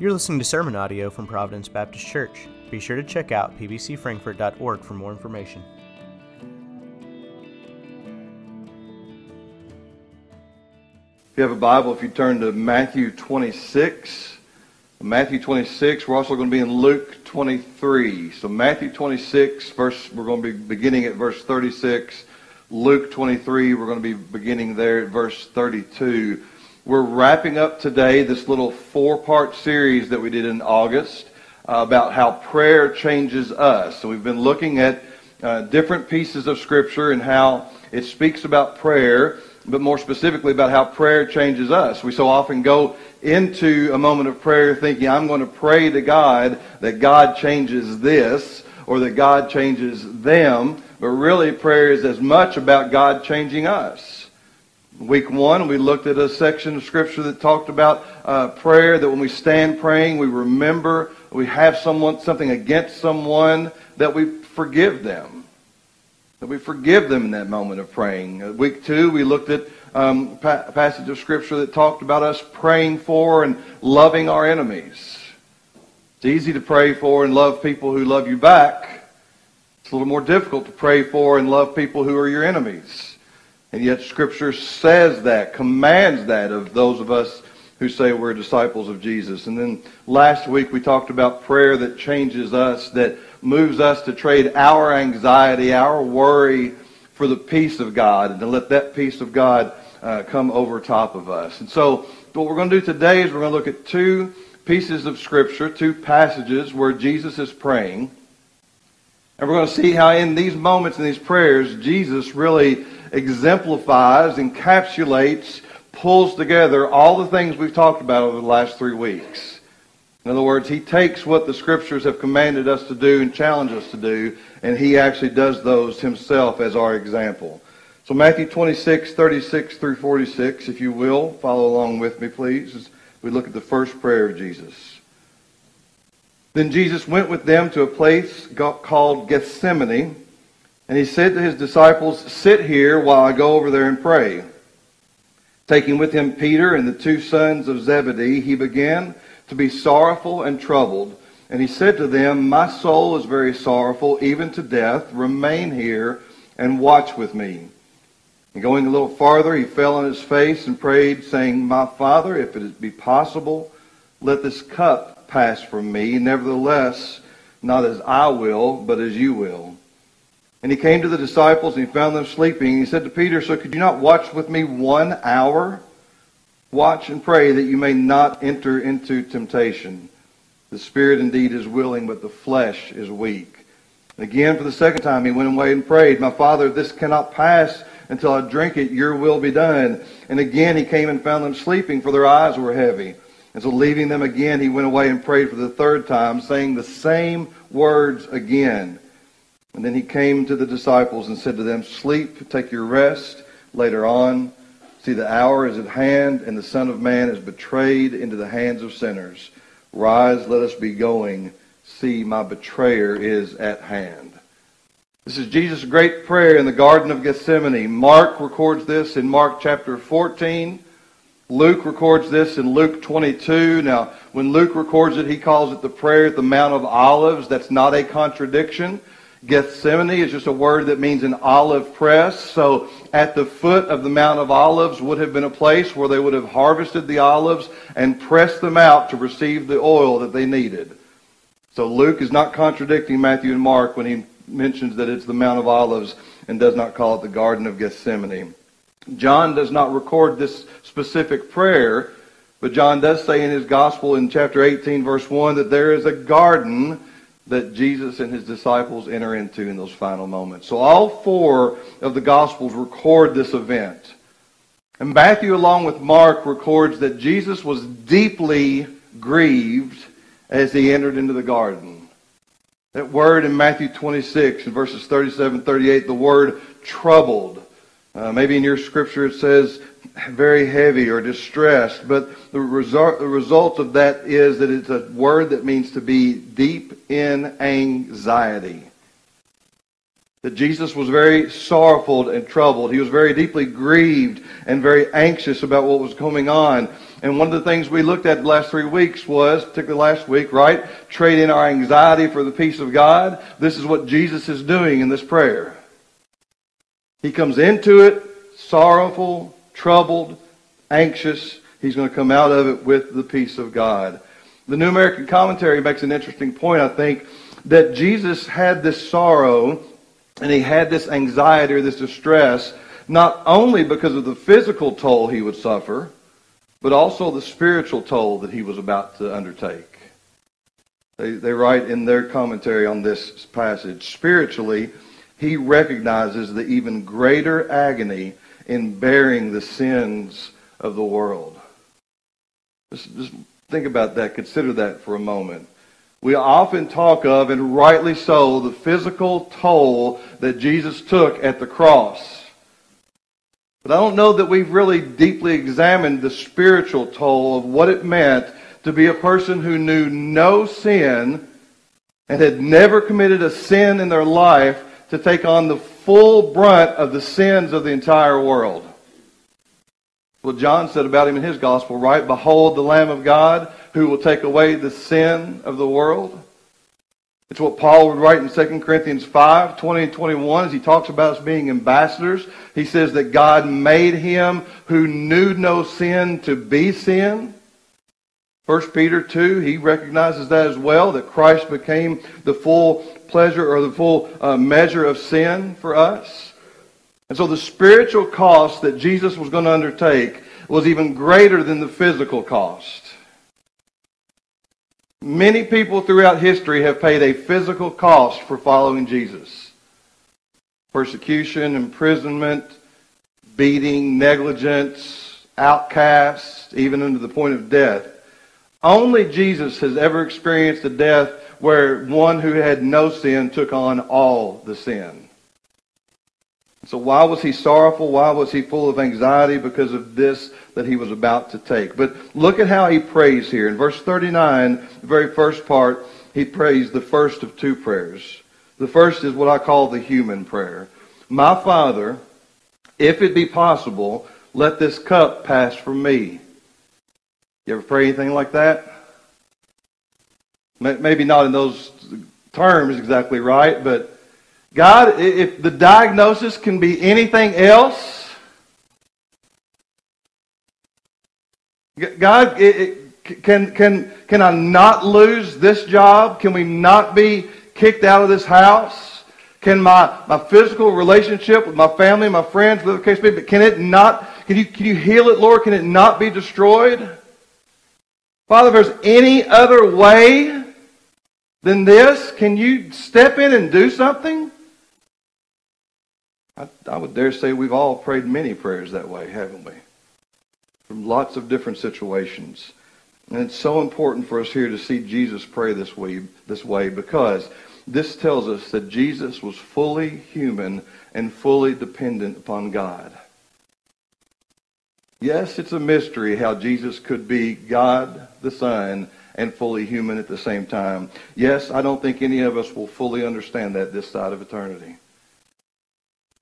You're listening to sermon audio from Providence Baptist Church. Be sure to check out pbcfrankfurt.org for more information. If you have a Bible, if you turn to Matthew 26, Matthew 26, we're also going to be in Luke 23. So Matthew 26, verse, we're going to be beginning at verse 36. Luke 23, we're going to be beginning there at verse 32. We're wrapping up today this little four-part series that we did in August uh, about how prayer changes us. So we've been looking at uh, different pieces of Scripture and how it speaks about prayer, but more specifically about how prayer changes us. We so often go into a moment of prayer thinking, I'm going to pray to God that God changes this or that God changes them, but really prayer is as much about God changing us. Week one, we looked at a section of Scripture that talked about uh, prayer, that when we stand praying, we remember we have someone, something against someone, that we forgive them. That we forgive them in that moment of praying. Uh, week two, we looked at um, a passage of Scripture that talked about us praying for and loving our enemies. It's easy to pray for and love people who love you back. It's a little more difficult to pray for and love people who are your enemies. And yet Scripture says that, commands that of those of us who say we're disciples of Jesus. And then last week we talked about prayer that changes us, that moves us to trade our anxiety, our worry for the peace of God, and to let that peace of God uh, come over top of us. And so what we're going to do today is we're going to look at two pieces of Scripture, two passages where Jesus is praying. And we're going to see how in these moments, in these prayers, Jesus really exemplifies, encapsulates, pulls together all the things we've talked about over the last three weeks. In other words, he takes what the scriptures have commanded us to do and challenge us to do, and he actually does those himself as our example. So Matthew 26, 36 through 46, if you will, follow along with me, please, as we look at the first prayer of Jesus. Then Jesus went with them to a place called Gethsemane, and he said to his disciples, Sit here while I go over there and pray. Taking with him Peter and the two sons of Zebedee, he began to be sorrowful and troubled. And he said to them, My soul is very sorrowful, even to death. Remain here and watch with me. And going a little farther, he fell on his face and prayed, saying, My Father, if it be possible, let this cup pass from me. Nevertheless, not as I will, but as you will. And he came to the disciples and he found them sleeping. He said to Peter, So could you not watch with me one hour? Watch and pray that you may not enter into temptation. The spirit indeed is willing, but the flesh is weak. And again, for the second time, he went away and prayed, My Father, this cannot pass until I drink it. Your will be done. And again, he came and found them sleeping, for their eyes were heavy. And so, leaving them again, he went away and prayed for the third time, saying the same words again. And then he came to the disciples and said to them, Sleep, take your rest. Later on, see the hour is at hand, and the Son of Man is betrayed into the hands of sinners. Rise, let us be going. See, my betrayer is at hand. This is Jesus' great prayer in the Garden of Gethsemane. Mark records this in Mark chapter 14. Luke records this in Luke 22. Now, when Luke records it, he calls it the prayer at the Mount of Olives. That's not a contradiction. Gethsemane is just a word that means an olive press. So at the foot of the Mount of Olives would have been a place where they would have harvested the olives and pressed them out to receive the oil that they needed. So Luke is not contradicting Matthew and Mark when he mentions that it's the Mount of Olives and does not call it the Garden of Gethsemane. John does not record this specific prayer, but John does say in his gospel in chapter 18 verse 1 that there is a garden that Jesus and his disciples enter into in those final moments. So all four of the Gospels record this event. And Matthew, along with Mark, records that Jesus was deeply grieved as he entered into the garden. That word in Matthew 26, in verses 37 38, the word troubled. Uh, maybe in your scripture it says very heavy or distressed, but the result, the result of that is that it's a word that means to be deep in anxiety. That Jesus was very sorrowful and troubled. He was very deeply grieved and very anxious about what was going on. And one of the things we looked at the last three weeks was, particularly last week, right? Trade in our anxiety for the peace of God. This is what Jesus is doing in this prayer. He comes into it sorrowful, troubled, anxious. He's going to come out of it with the peace of God. The New American Commentary makes an interesting point, I think, that Jesus had this sorrow and he had this anxiety or this distress not only because of the physical toll he would suffer, but also the spiritual toll that he was about to undertake. They, they write in their commentary on this passage spiritually, he recognizes the even greater agony in bearing the sins of the world. Just, just think about that. Consider that for a moment. We often talk of, and rightly so, the physical toll that Jesus took at the cross. But I don't know that we've really deeply examined the spiritual toll of what it meant to be a person who knew no sin and had never committed a sin in their life to take on the full brunt of the sins of the entire world. Well, John said about him in his gospel, right? Behold the Lamb of God who will take away the sin of the world. It's what Paul would write in 2 Corinthians 5, 20 and 21 as he talks about us being ambassadors. He says that God made him who knew no sin to be sin. 1 Peter 2, he recognizes that as well, that Christ became the full pleasure or the full uh, measure of sin for us. And so the spiritual cost that Jesus was going to undertake was even greater than the physical cost. Many people throughout history have paid a physical cost for following Jesus. Persecution, imprisonment, beating, negligence, outcasts, even under the point of death. Only Jesus has ever experienced the death where one who had no sin took on all the sin. So why was he sorrowful? Why was he full of anxiety? Because of this that he was about to take. But look at how he prays here. In verse 39, the very first part, he prays the first of two prayers. The first is what I call the human prayer. My Father, if it be possible, let this cup pass from me. You ever pray anything like that? Maybe not in those terms exactly right, but God, if the diagnosis can be anything else, God, can, can, can I not lose this job? Can we not be kicked out of this house? Can my, my physical relationship with my family, my friends, whatever the case may be, but can it not, can you, can you heal it, Lord? Can it not be destroyed? Father, if there's any other way than this, can you step in and do something? I, I would dare say we've all prayed many prayers that way, haven't we? From lots of different situations. And it's so important for us here to see Jesus pray this way, this way because this tells us that Jesus was fully human and fully dependent upon God. Yes, it's a mystery how Jesus could be God the Son and fully human at the same time. Yes, I don't think any of us will fully understand that this side of eternity.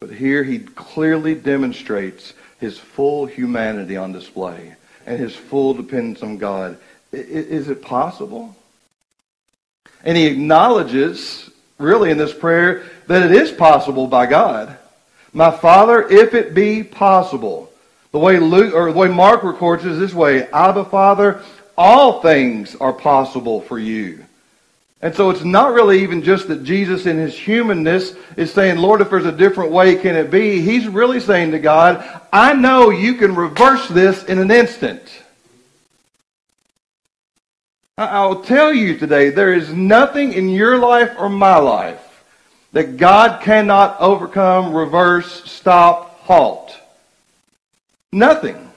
But here he clearly demonstrates his full humanity on display and his full dependence on God. Is it possible? And he acknowledges, really, in this prayer, that it is possible by God. My Father, if it be possible. The way Luke or the way Mark records it is this way: Abba, Father, all things are possible for you. And so it's not really even just that Jesus in his humanness is saying, Lord, if there's a different way, can it be? He's really saying to God, I know you can reverse this in an instant. I'll tell you today, there is nothing in your life or my life that God cannot overcome, reverse, stop, halt. Nothing.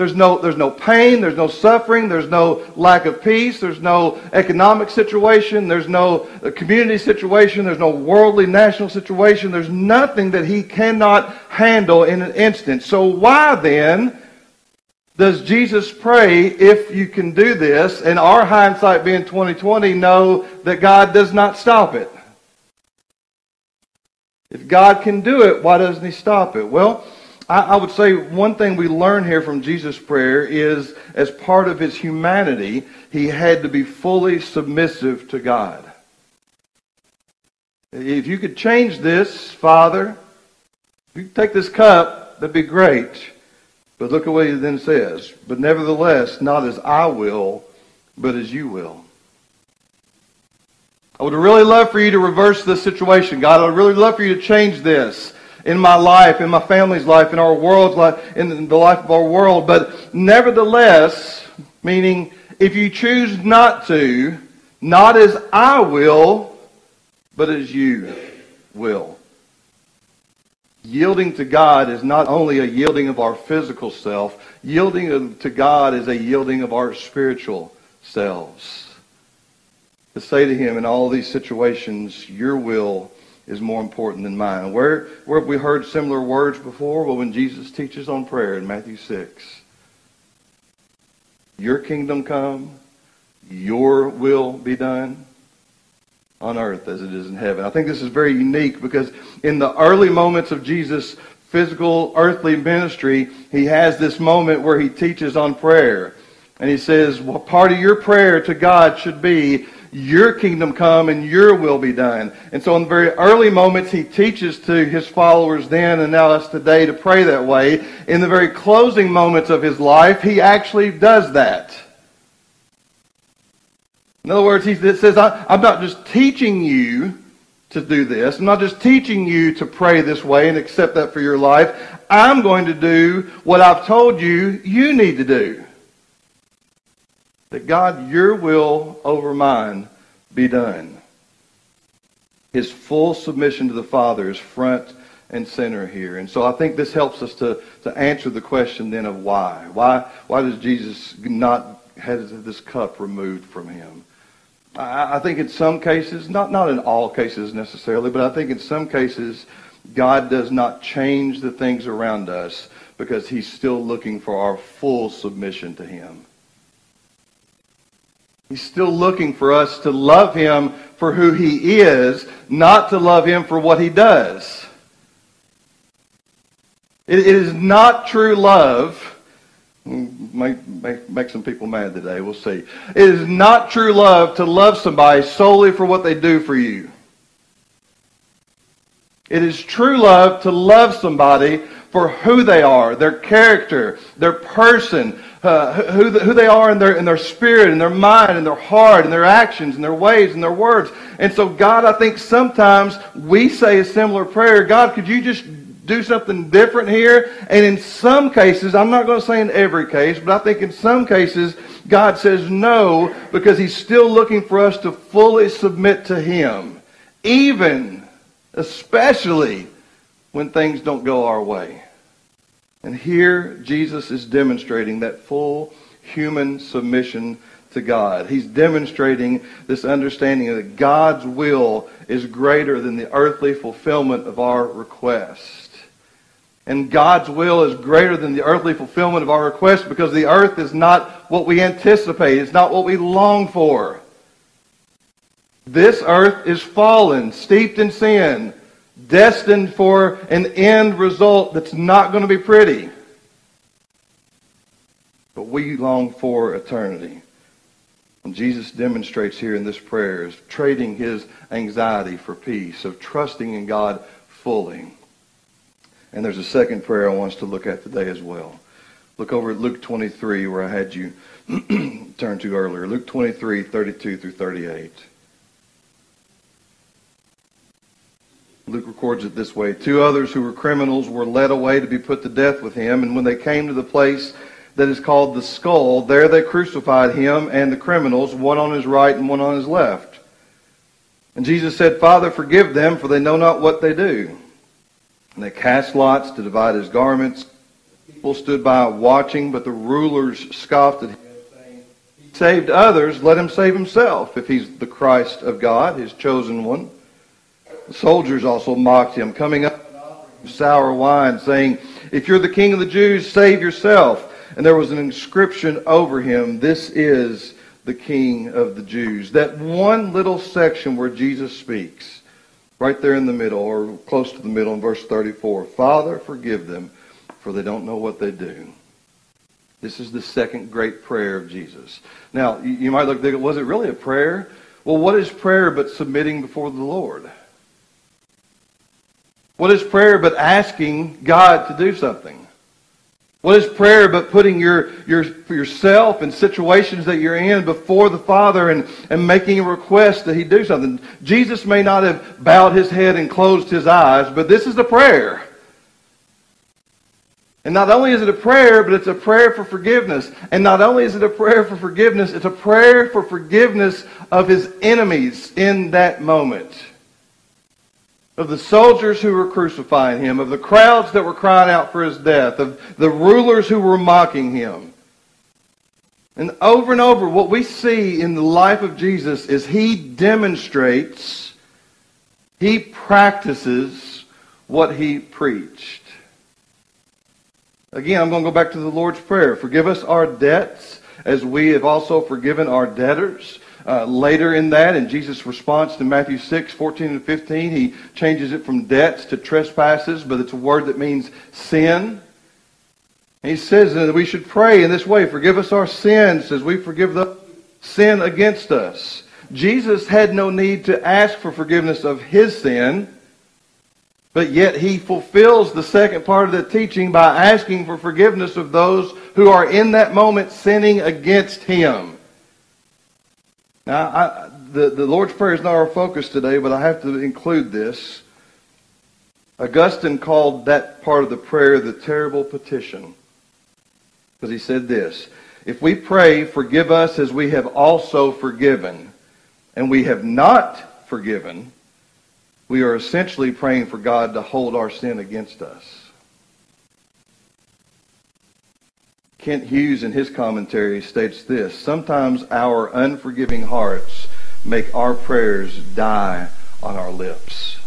There's no, there's no pain, there's no suffering, there's no lack of peace, there's no economic situation, there's no uh, community situation, there's no worldly national situation, there's nothing that he cannot handle in an instant. So why then does Jesus pray if you can do this and our hindsight being 2020 know that God does not stop it? If God can do it, why doesn't he stop it? Well, I, I would say one thing we learn here from Jesus' prayer is as part of his humanity, he had to be fully submissive to God. If you could change this, Father, if you could take this cup, that'd be great. But look at what he then says. But nevertheless, not as I will, but as you will. I would really love for you to reverse this situation, God. I would really love for you to change this in my life, in my family's life, in our world's life, in the life of our world. But nevertheless, meaning if you choose not to, not as I will, but as you will. Yielding to God is not only a yielding of our physical self, yielding to God is a yielding of our spiritual selves. To say to Him in all these situations, Your will is more important than mine. Where, where have we heard similar words before? Well, when Jesus teaches on prayer in Matthew 6. Your kingdom come, your will be done on earth as it is in heaven. I think this is very unique because in the early moments of Jesus' physical earthly ministry, he has this moment where he teaches on prayer. And he says, well, part of your prayer to God should be, your kingdom come and your will be done. And so in the very early moments, he teaches to his followers then and now us today to pray that way. In the very closing moments of his life, he actually does that. In other words, he says, I'm not just teaching you to do this. I'm not just teaching you to pray this way and accept that for your life. I'm going to do what I've told you you need to do. That God, your will over mine be done. His full submission to the Father is front and center here. And so I think this helps us to, to answer the question then of why. Why, why does Jesus not have this cup removed from him? I, think in some cases, not, not in all cases necessarily, but I think in some cases, God does not change the things around us because he's still looking for our full submission to him. He's still looking for us to love him for who he is, not to love him for what he does. it, is not true love mm, Make, make, make some people mad today. We'll see. It is not true love to love somebody solely for what they do for you. It is true love to love somebody for who they are, their character, their person, uh, who, who they are in their, in their spirit, in their mind, in their heart, in their actions, in their ways, in their words. And so, God, I think sometimes we say a similar prayer God, could you just do something different here. And in some cases, I'm not going to say in every case, but I think in some cases, God says no because He's still looking for us to fully submit to Him, even, especially when things don't go our way. And here, Jesus is demonstrating that full human submission to God. He's demonstrating this understanding that God's will is greater than the earthly fulfillment of our request. And God's will is greater than the earthly fulfillment of our request because the earth is not what we anticipate. It's not what we long for. This earth is fallen, steeped in sin, destined for an end result that's not going to be pretty. But we long for eternity. And Jesus demonstrates here in this prayer is trading his anxiety for peace, of trusting in God fully. And there's a second prayer I want us to look at today as well. Look over at Luke 23, where I had you turn to earlier. Luke 23, 32 through 38. Luke records it this way Two others who were criminals were led away to be put to death with him, and when they came to the place that is called the skull, there they crucified him and the criminals, one on his right and one on his left. And Jesus said, Father, forgive them, for they know not what they do. And they cast lots to divide his garments. People stood by watching, but the rulers scoffed at him, saying, He saved others, let him save himself, if he's the Christ of God, his chosen one. Soldiers also mocked him, coming up offering sour wine, saying, If you're the king of the Jews, save yourself. And there was an inscription over him, This is the king of the Jews. That one little section where Jesus speaks right there in the middle, or close to the middle in verse 34. Father, forgive them, for they don't know what they do. This is the second great prayer of Jesus. Now, you might look, was it really a prayer? Well, what is prayer but submitting before the Lord? What is prayer but asking God to do something? What is prayer but putting your, your, yourself in situations that you're in before the Father and, and making a request that He do something? Jesus may not have bowed his head and closed his eyes, but this is a prayer. And not only is it a prayer, but it's a prayer for forgiveness. And not only is it a prayer for forgiveness, it's a prayer for forgiveness of his enemies in that moment. Of the soldiers who were crucifying him, of the crowds that were crying out for his death, of the rulers who were mocking him. And over and over, what we see in the life of Jesus is he demonstrates, he practices what he preached. Again, I'm going to go back to the Lord's Prayer. Forgive us our debts as we have also forgiven our debtors. Uh, later in that, in Jesus' response to Matthew 6, 14 and 15, he changes it from debts to trespasses, but it's a word that means sin. he says that we should pray in this way Forgive us our sins as we forgive the sin against us. Jesus had no need to ask for forgiveness of his sin but yet he fulfills the second part of the teaching by asking for forgiveness of those who are in that moment sinning against him. Now, I, the, the Lord's Prayer is not our focus today, but I have to include this. Augustine called that part of the prayer the terrible petition. Because he said this If we pray, forgive us as we have also forgiven, and we have not forgiven, we are essentially praying for God to hold our sin against us. Kent Hughes, in his commentary, states this Sometimes our unforgiving hearts make our prayers die on our lips.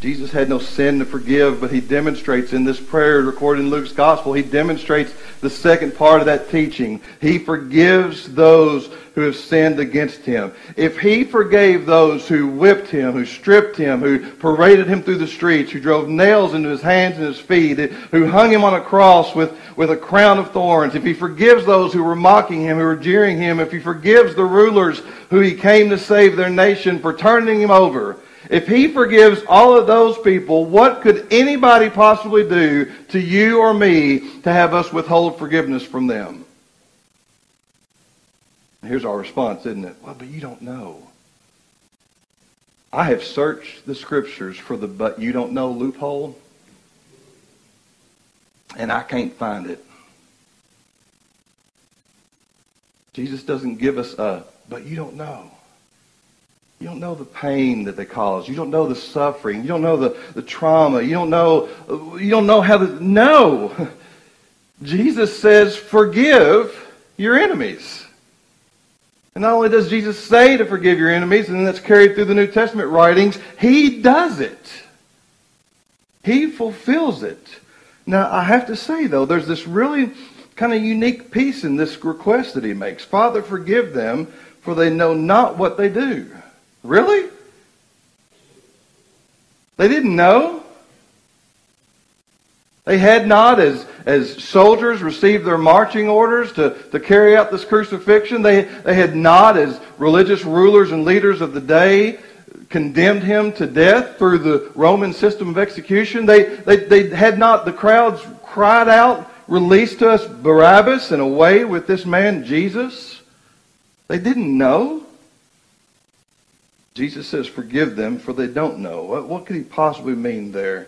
Jesus had no sin to forgive, but he demonstrates in this prayer recorded in Luke's gospel, he demonstrates the second part of that teaching. He forgives those who have sinned against him. If he forgave those who whipped him, who stripped him, who paraded him through the streets, who drove nails into his hands and his feet, who hung him on a cross with, with a crown of thorns, if he forgives those who were mocking him, who were jeering him, if he forgives the rulers who he came to save their nation for turning him over, if he forgives all of those people, what could anybody possibly do to you or me to have us withhold forgiveness from them? Here's our response, isn't it? Well, but you don't know. I have searched the scriptures for the but you don't know loophole, and I can't find it. Jesus doesn't give us a but you don't know. You don't know the pain that they cause. You don't know the suffering. You don't know the, the trauma. You don't know, you don't know how to, no. Jesus says, forgive your enemies. And not only does Jesus say to forgive your enemies, and that's carried through the New Testament writings, he does it. He fulfills it. Now, I have to say, though, there's this really kind of unique piece in this request that he makes. Father, forgive them, for they know not what they do. Really? They didn't know. They had not, as, as soldiers received their marching orders to, to carry out this crucifixion, they, they had not, as religious rulers and leaders of the day, condemned him to death through the Roman system of execution. They, they, they had not, the crowds cried out, release to us Barabbas and away with this man Jesus. They didn't know. Jesus says, Forgive them, for they don't know. What, what could he possibly mean there?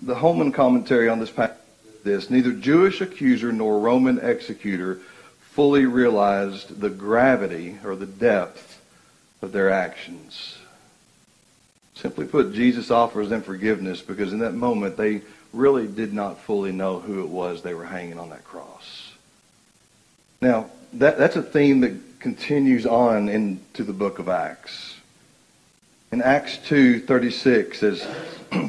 The Holman commentary on this passage this neither Jewish accuser nor Roman executor fully realized the gravity or the depth of their actions. Simply put, Jesus offers them forgiveness because in that moment they really did not fully know who it was they were hanging on that cross. Now, that, that's a theme that continues on into the book of Acts. In Acts 2:36 as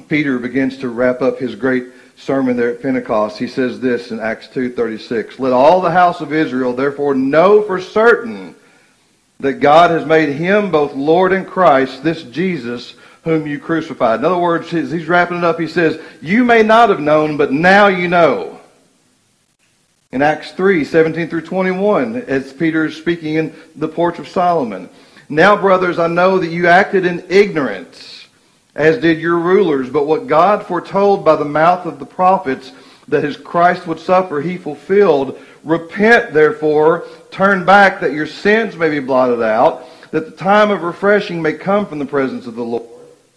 Peter begins to wrap up his great sermon there at Pentecost, he says this in Acts 2:36, "Let all the house of Israel therefore know for certain that God has made him both Lord and Christ, this Jesus whom you crucified. In other words, he's wrapping it up. He says, You may not have known, but now you know. In Acts 3, 17 through 21, as Peter is speaking in the porch of Solomon. Now, brothers, I know that you acted in ignorance, as did your rulers, but what God foretold by the mouth of the prophets that his Christ would suffer, he fulfilled. Repent, therefore, turn back that your sins may be blotted out, that the time of refreshing may come from the presence of the Lord,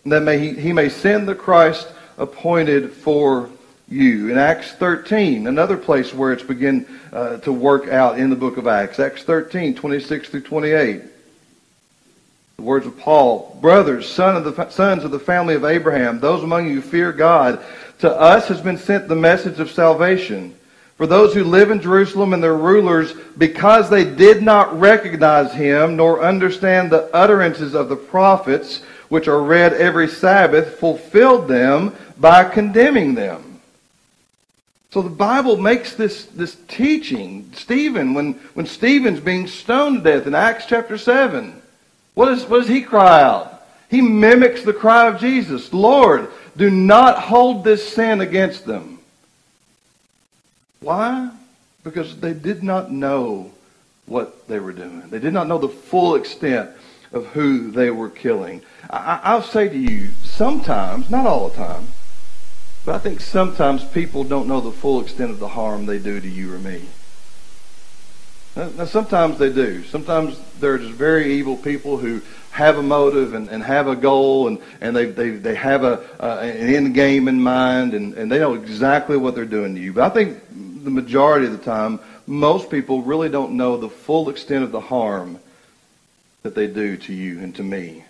and that may he, he may send the Christ appointed for you. In Acts 13, another place where it's begin uh, to work out in the book of Acts. Acts 13, 26 through 28. The words of Paul, brothers, son of the, sons of the family of Abraham, those among you who fear God, to us has been sent the message of salvation. For those who live in Jerusalem and their rulers, because they did not recognize him nor understand the utterances of the prophets, which are read every Sabbath, fulfilled them by condemning them. So the Bible makes this, this teaching. Stephen, when, when Stephen's being stoned to death in Acts chapter 7, what, is, what does he cry out? He mimics the cry of Jesus Lord, do not hold this sin against them. Why? Because they did not know what they were doing. They did not know the full extent of who they were killing. I, I'll say to you, sometimes, not all the time, but I think sometimes people don't know the full extent of the harm they do to you or me. Now, sometimes they do. Sometimes they're just very evil people who have a motive and, and have a goal and, and they, they, they have a, uh, an end game in mind and, and they know exactly what they're doing to you. But I think the majority of the time, most people really don't know the full extent of the harm that they do to you and to me.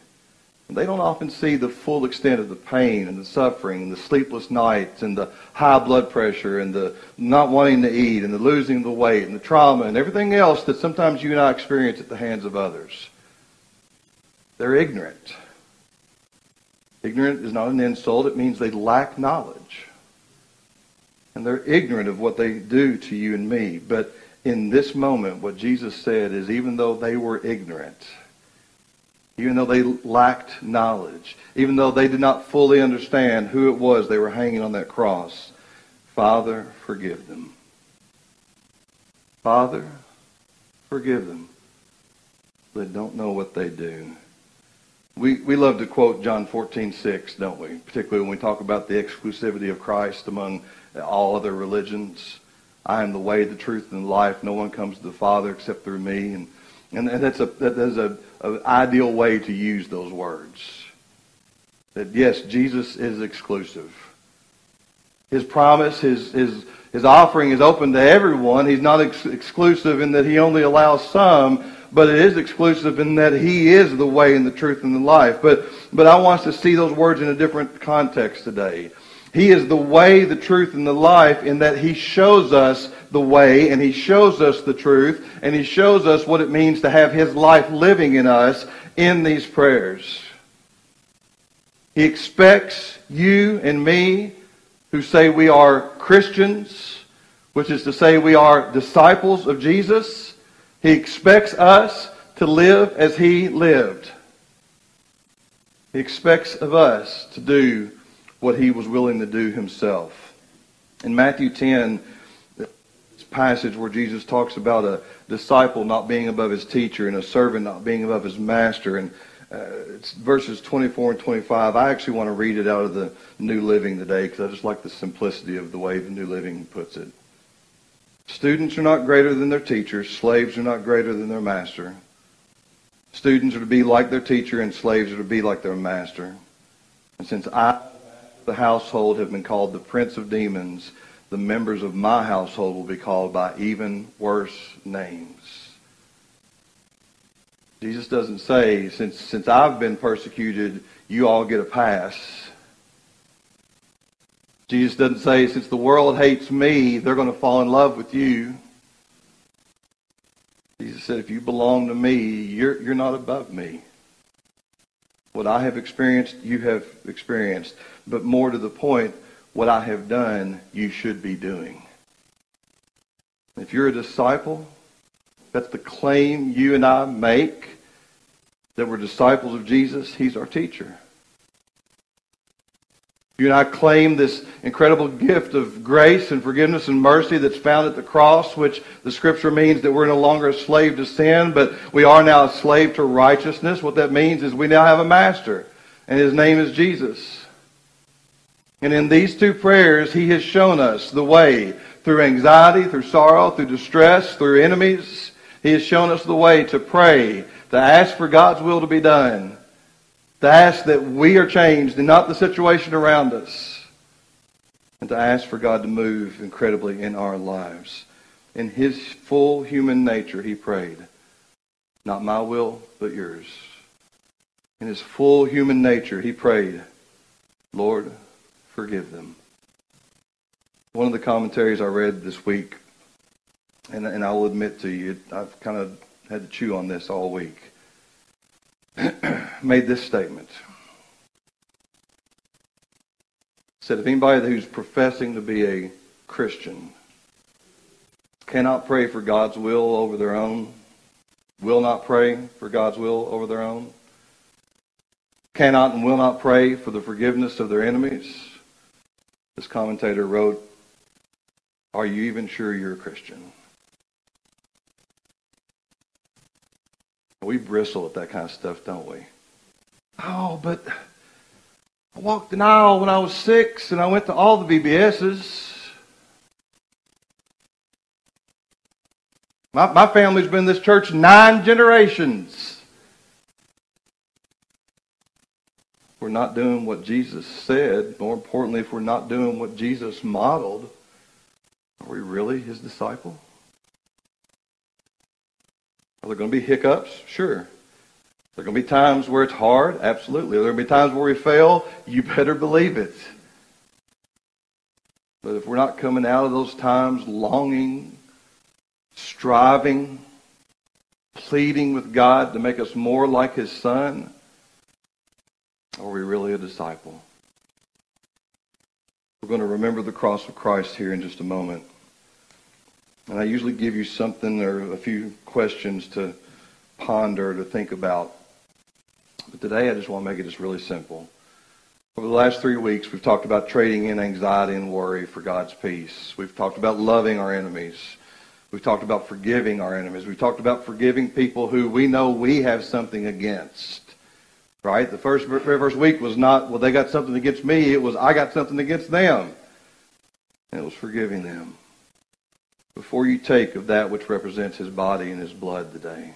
They don't often see the full extent of the pain and the suffering and the sleepless nights and the high blood pressure and the not wanting to eat and the losing the weight and the trauma and everything else that sometimes you and I experience at the hands of others. They're ignorant. Ignorant is not an insult. It means they lack knowledge. And they're ignorant of what they do to you and me. But in this moment, what Jesus said is even though they were ignorant, even though they lacked knowledge, even though they did not fully understand who it was they were hanging on that cross. Father, forgive them. Father, forgive them. They don't know what they do. We, we love to quote John 14, 6, don't we? Particularly when we talk about the exclusivity of Christ among all other religions. I am the way, the truth, and the life. No one comes to the Father except through me. And, and that's a, that is a an ideal way to use those words. That yes, Jesus is exclusive. His promise, his, his, his offering is open to everyone. He's not ex- exclusive in that he only allows some, but it is exclusive in that he is the way and the truth and the life. But, but I want us to see those words in a different context today. He is the way, the truth, and the life in that he shows us the way and he shows us the truth and he shows us what it means to have his life living in us in these prayers. He expects you and me who say we are Christians, which is to say we are disciples of Jesus. He expects us to live as he lived. He expects of us to do what he was willing to do himself. In Matthew 10, passage where Jesus talks about a disciple not being above his teacher and a servant not being above his master. And uh, it's verses 24 and 25. I actually want to read it out of the New Living today because I just like the simplicity of the way the New Living puts it. Students are not greater than their teachers. Slaves are not greater than their master. Students are to be like their teacher, and slaves are to be like their master. And since I, the household, have been called the prince of demons, the members of my household will be called by even worse names. Jesus doesn't say, since, since I've been persecuted, you all get a pass. Jesus doesn't say, since the world hates me, they're going to fall in love with you. Jesus said, if you belong to me, you're, you're not above me. What I have experienced, you have experienced. But more to the point, what I have done, you should be doing. If you're a disciple, that's the claim you and I make that we're disciples of Jesus. He's our teacher. You and I claim this incredible gift of grace and forgiveness and mercy that's found at the cross, which the scripture means that we're no longer a slave to sin, but we are now a slave to righteousness. What that means is we now have a master, and his name is Jesus. And in these two prayers, he has shown us the way through anxiety, through sorrow, through distress, through enemies. He has shown us the way to pray, to ask for God's will to be done, to ask that we are changed and not the situation around us, and to ask for God to move incredibly in our lives. In his full human nature, he prayed, Not my will, but yours. In his full human nature, he prayed, Lord, forgive them. One of the commentaries I read this week, and, and I will admit to you, I've kind of had to chew on this all week, made this statement. Said if anybody who's professing to be a Christian cannot pray for God's will over their own, will not pray for God's will over their own, cannot and will not pray for the forgiveness of their enemies, this commentator wrote, Are you even sure you're a Christian? We bristle at that kind of stuff, don't we? Oh, but I walked an aisle when I was six and I went to all the VBSs. My, my family's been in this church nine generations. we're not doing what Jesus said, more importantly, if we're not doing what Jesus modeled, are we really his disciple? Are there going to be hiccups? Sure. Are there going to be times where it's hard? Absolutely. Are there going to be times where we fail? You better believe it. But if we're not coming out of those times longing, striving, pleading with God to make us more like his son, are we really a disciple? We're going to remember the cross of Christ here in just a moment. And I usually give you something or a few questions to ponder, to think about. But today I just want to make it just really simple. Over the last three weeks, we've talked about trading in anxiety and worry for God's peace. We've talked about loving our enemies. We've talked about forgiving our enemies. We've talked about forgiving people who we know we have something against. Right? The first, very first week was not, well, they got something against me. It was, I got something against them. And it was forgiving them. Before you take of that which represents his body and his blood today,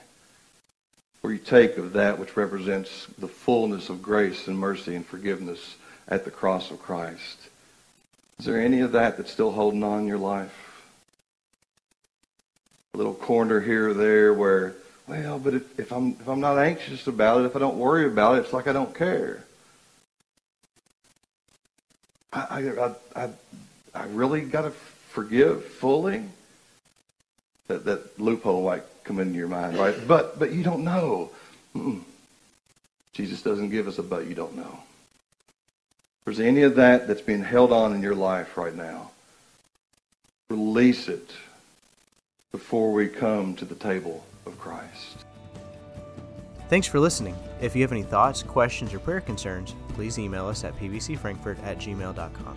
before you take of that which represents the fullness of grace and mercy and forgiveness at the cross of Christ, is there any of that that's still holding on in your life? A little corner here or there where well, but if, if I'm if I'm not anxious about it, if I don't worry about it, it's like I don't care. I I I, I really got to forgive fully. That that loophole might come into your mind, right? But but you don't know. Mm-mm. Jesus doesn't give us a but you don't know. If there's any of that that's being held on in your life right now, release it before we come to the table of Christ. Thanks for listening. If you have any thoughts, questions, or prayer concerns, please email us at pbcfrankfurt at gmail.com.